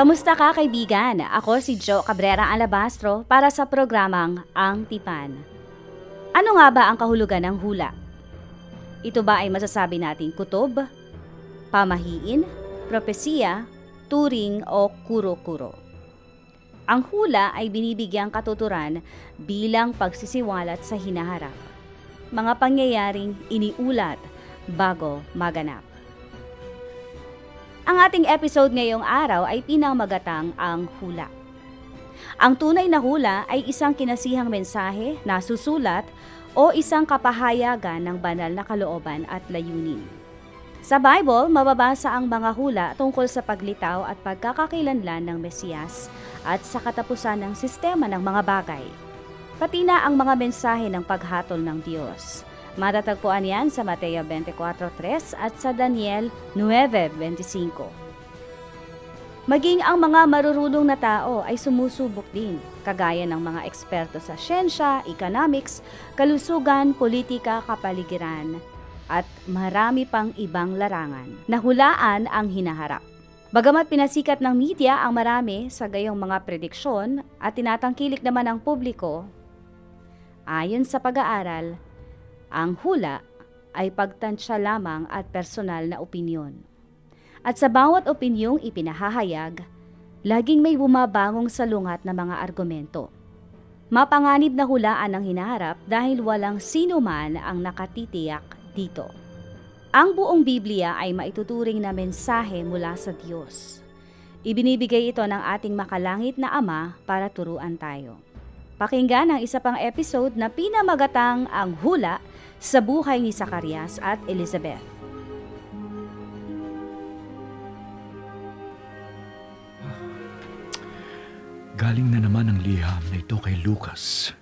Kamusta ka kaibigan? Ako si Joe Cabrera Alabastro para sa programang Ang Tipan. Ano nga ba ang kahulugan ng hula? Ito ba ay masasabi nating kutob, pamahiin, propesiya, turing o kuro-kuro? Ang hula ay binibigyang katuturan bilang pagsisiwalat sa hinaharap. Mga pangyayaring iniulat bago maganap. Ang ating episode ngayong araw ay pinamagatang ang hula. Ang tunay na hula ay isang kinasihang mensahe na susulat o isang kapahayagan ng banal na kalooban at layunin. Sa Bible, mababasa ang mga hula tungkol sa paglitaw at pagkakakilanlan ng Mesiyas at sa katapusan ng sistema ng mga bagay. Pati na ang mga mensahe ng paghatol ng Diyos. Matatagpuan yan sa Mateo 24.3 at sa Daniel 9.25. Maging ang mga marurunong na tao ay sumusubok din, kagaya ng mga eksperto sa siyensya, economics, kalusugan, politika, kapaligiran, at marami pang ibang larangan. Nahulaan ang hinaharap. Bagamat pinasikat ng media ang marami sa gayong mga prediksyon at tinatangkilik naman ng publiko, ayon sa pag-aaral, ang hula ay pagtansya lamang at personal na opinyon. At sa bawat opinyong ipinahahayag, laging may bumabangong salungat na mga argumento. Mapanganib na hulaan ang hinaharap dahil walang sino man ang nakatitiyak dito. Ang buong Biblia ay maituturing na mensahe mula sa Diyos. Ibinibigay ito ng ating makalangit na Ama para turuan tayo. Pakinggan ang isa pang episode na pinamagatang ang hula sa buhay ni Zacarias at Elizabeth. Galing na naman ang liham na ito kay Lucas.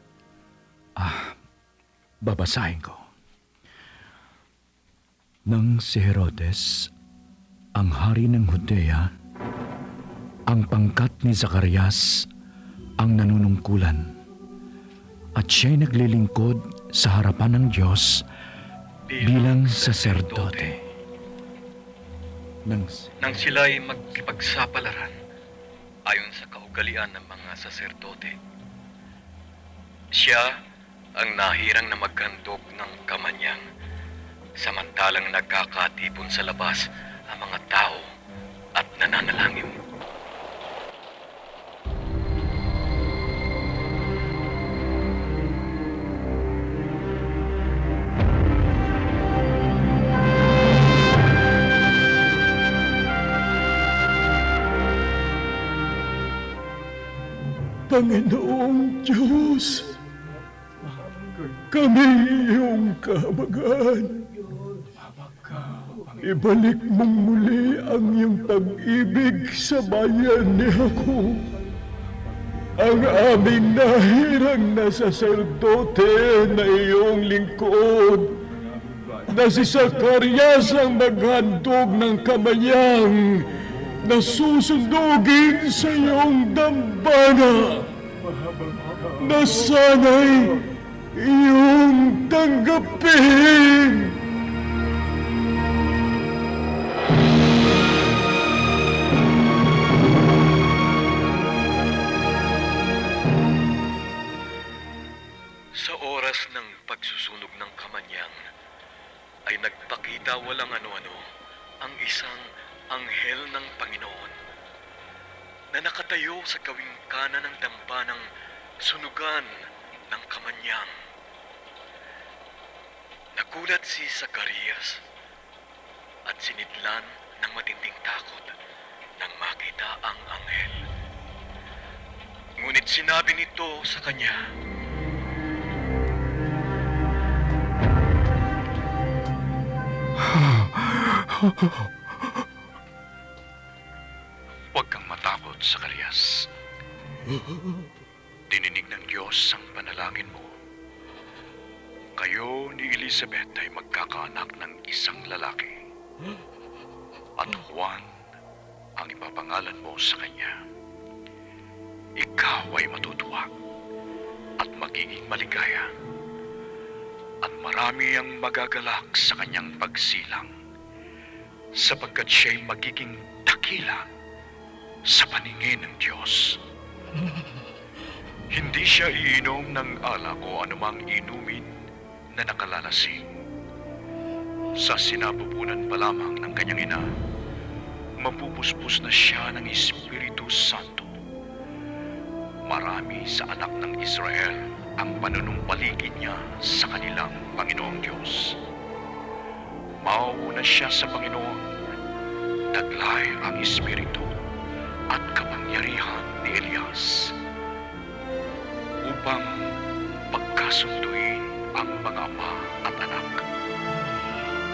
Ah, babasahin ko. Nang si Herodes, ang hari ng Judea, ang pangkat ni Zacarias ang nanunungkulan at siya'y naglilingkod sa harapan ng Diyos bilang saserdote. Nang, nang sila'y magkipagsapalaran ayon sa kaugalian ng mga saserdote. Siya ang nahirang na maghandog ng kamanyang samantalang nagkakatipon sa labas ang mga tao at nananalangin. Panginoong Diyos, kami iyong kahabagan. Ibalik mong muli ang iyong pag-ibig sa bayan ni Jacob. Ang aming nahirang na saserdote na iyong lingkod na si Zacarias ang maghandog ng kamayang na susundugin sa iyong dambana na sana'y iyong tanggapin. Sa oras ng pagsusunog ng kamanyang, ay nagpakita walang ano-ano ang isang anghel ng Panginoon na nakatayo sa gawing kanan ng dambanang sunugan ng kamanyang. Nagulat si Zacarias at sinidlan ng matinding takot nang makita ang anghel. Ngunit sinabi nito sa kanya, Huwag matakot, Sakarias. Dininig ng Diyos ang panalangin mo. Kayo ni Elizabeth ay magkakaanak ng isang lalaki. At Juan ang ipapangalan mo sa kanya. Ikaw ay matutuwa at magiging maligaya. At marami ang magagalak sa kanyang pagsilang sapagkat siya'y magiging dakila sa paningin ng Diyos. Hindi siya iinom ng alak o anumang inumin na nakalalasing. Sa sinapupunan pa lamang ng kanyang ina, mapupuspos na siya ng Espiritu Santo. Marami sa anak ng Israel ang panunumpaligid niya sa kanilang Panginoong Diyos. Mauuna siya sa Panginoon, taglay ang Espiritu at kapangyarihan ni Elias upang pagkasunduin ang mga ama at anak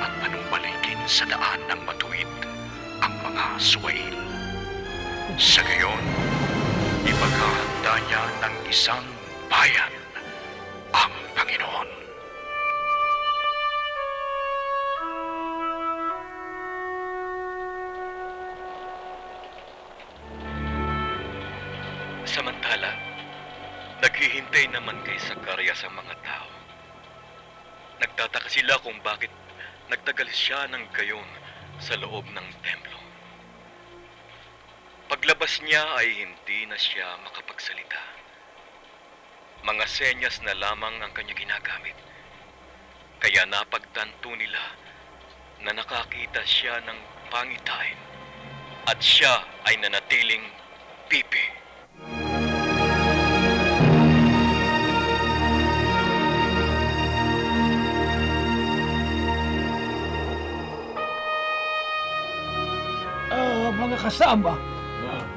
at panumbalikin sa daan ng matuwid ang mga suwail. Sa gayon, ipaghahanda niya ng isang bayan naghihintay naman kay Sakarias ang mga tao. Nagtataka sila kung bakit nagtagal siya ng gayon sa loob ng templo. Paglabas niya ay hindi na siya makapagsalita. Mga senyas na lamang ang kanya ginagamit. Kaya napagtanto nila na nakakita siya ng pangitain at siya ay nanatiling pipi. Mga kasama,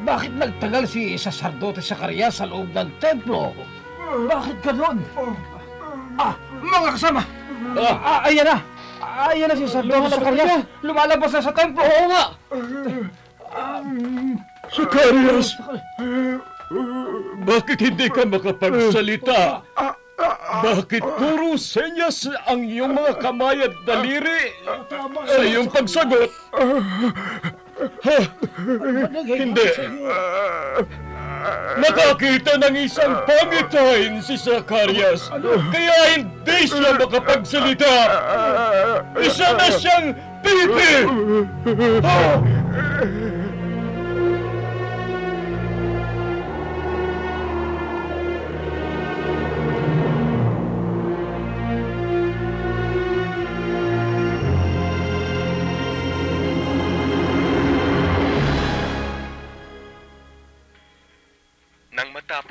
bakit nagtagal si Sacerdote Zacarias sa loob ng templo? Bakit ganon? Ah, mga kasama! Ah, ayan na! Ayan na si Sacerdote Zacarias! Lumalabas na sa templo! Oo nga! Zacarias, bakit hindi ka makapagsalita? Bakit puro senyas ang iyong mga kamay at daliri sa iyong pagsagot? Hindi. Nakakita ng isang pangitain si Zacarias, kaya hindi siya makapagsalita. Isa na siyang pipi! Ha?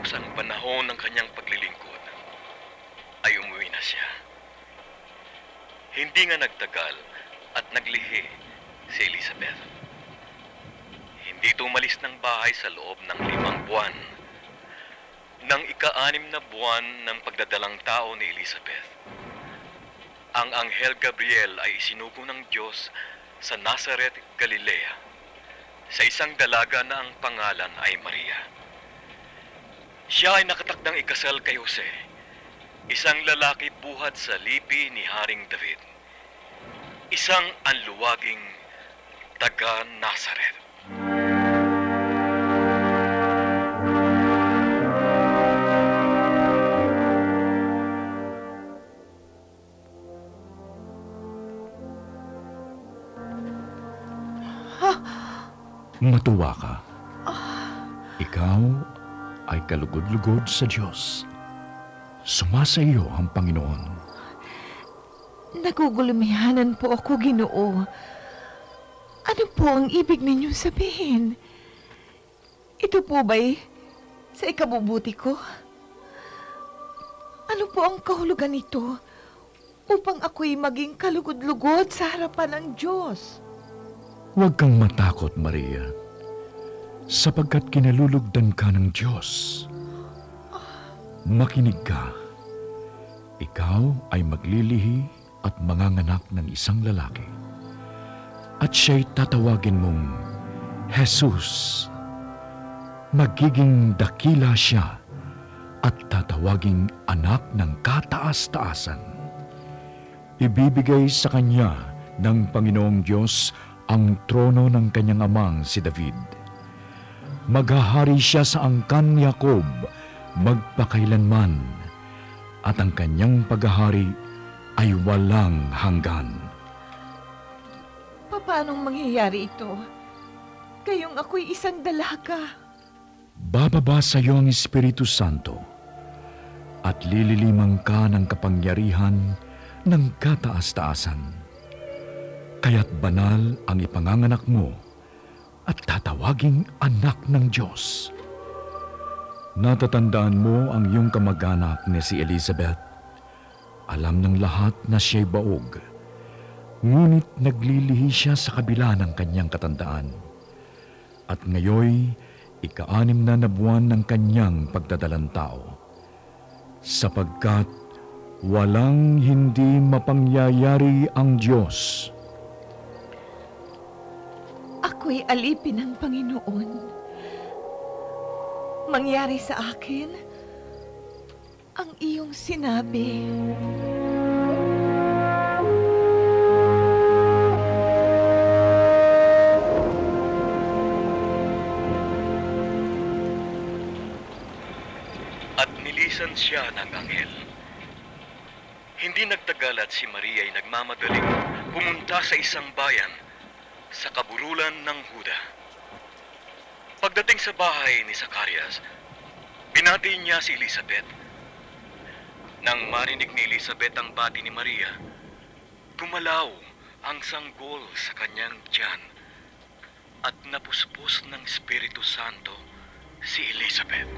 Matapos ang panahon ng kanyang paglilingkod, ay umuwi na siya. Hindi nga nagtagal at naglihi si Elizabeth. Hindi tumalis ng bahay sa loob ng limang buwan. Nang ika-anim na buwan ng pagdadalang tao ni Elizabeth, ang Anghel Gabriel ay isinugo ng Diyos sa Nazareth, Galilea, sa isang dalaga na ang pangalan ay Maria. Siya ay nakatakdang ikasal kay Jose, isang lalaki buhat sa lipi ni Haring David. Isang anluwaging taga Nazareth. Matuwa ka. Ikaw ay kalugod-lugod sa Diyos. Sumasa iyo ang Panginoon. Nagugulumihanan po ako, Ginoo. Ano po ang ibig ninyong sabihin? Ito po ba'y sa ikabubuti ko? Ano po ang kahulugan nito upang ako'y maging kalugod-lugod sa harapan ng Diyos? Huwag kang matakot, Maria, sapagkat kinalulugdan ka ng Diyos. Makinig ka. Ikaw ay maglilihi at manganganak ng isang lalaki. At siya'y tatawagin mong Jesus magiging dakila siya at tatawaging anak ng kataas-taasan. Ibibigay sa kanya ng Panginoong Diyos ang trono ng kanyang amang si David. Maghahari siya sa angkan ni Jacob magpakailanman at ang kanyang paghahari ay walang hanggan. Paano mangyayari ito? Kayong ako'y isang dalaga. Bababa sa iyo ang Espiritu Santo at lililimang ka ng kapangyarihan ng kataas-taasan. Kaya't banal ang ipanganganak mo at tatawaging anak ng Diyos. Natatandaan mo ang iyong kamag-anak ni si Elizabeth. Alam ng lahat na siya'y baog. Ngunit naglilihi siya sa kabila ng kanyang katandaan. At ngayoy, ikaanim na na buwan ng kanyang pagdadalang tao. Sapagkat walang hindi mapangyayari ang Diyos. Ako'y alipin ng Panginoon. Mangyari sa akin ang iyong sinabi. At nilisan siya ng anghel. Hindi nagtagal at si Maria ay nagmamadaling pumunta sa isang bayan sa kabululan ng Huda. Pagdating sa bahay ni Zacarias, binati niya si Elizabeth. Nang marinig ni Elizabeth ang bati ni Maria, gumalaw ang sanggol sa kanyang tiyan at napuspos ng Espiritu Santo si Elizabeth.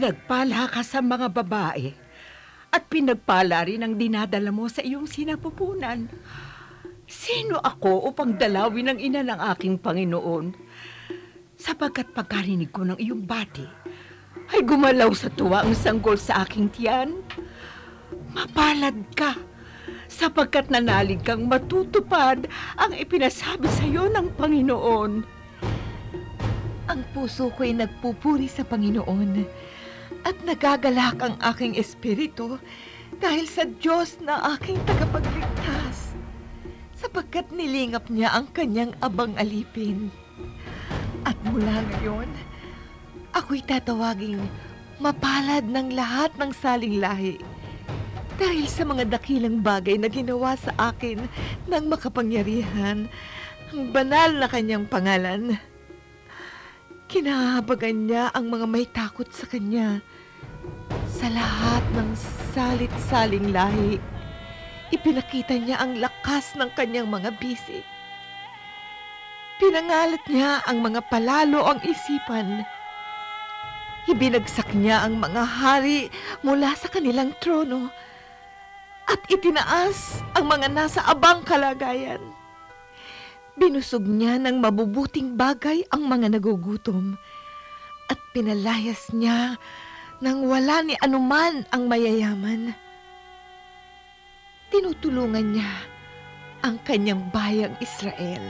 Pinagpala ka sa mga babae at pinagpala rin ang dinadala mo sa iyong sinapupunan. Sino ako upang dalawin ang ina ng aking Panginoon? Sapagkat pagkarinig ko ng iyong bati, ay gumalaw sa tuwa ang sanggol sa aking tiyan. Mapalad ka, sapagkat nanalig kang matutupad ang ipinasabi sa iyo ng Panginoon. Ang puso ko'y nagpupuri sa Panginoon at nagagalak ang aking espiritu dahil sa Diyos na aking tagapagligtas sapagkat nilingap niya ang kanyang abang alipin. At mula ngayon, ako'y tatawaging mapalad ng lahat ng saling lahi dahil sa mga dakilang bagay na ginawa sa akin ng makapangyarihan ang banal na kanyang pangalan. Kinahabagan niya ang mga may takot sa kanya sa lahat ng salit-saling lahi. Ipinakita niya ang lakas ng kanyang mga bisig. Pinangalat niya ang mga palalo ang isipan. Ibinagsak niya ang mga hari mula sa kanilang trono at itinaas ang mga nasa abang kalagayan. Binusog niya ng mabubuting bagay ang mga nagugutom at pinalayas niya nang wala ni anuman ang mayayaman. Tinutulungan niya ang kanyang bayang Israel.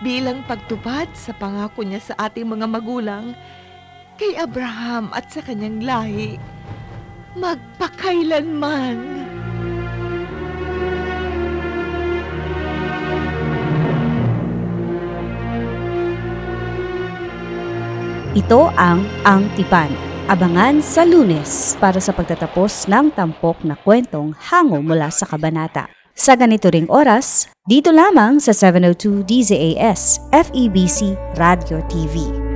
Bilang pagtupad sa pangako niya sa ating mga magulang, kay Abraham at sa kanyang lahi, magpakailanman. Ito ang Ang Tipan. Abangan sa lunes para sa pagtatapos ng tampok na kwentong hango mula sa kabanata. Sa ganito ring oras, dito lamang sa 702 DZAS FEBC Radio TV.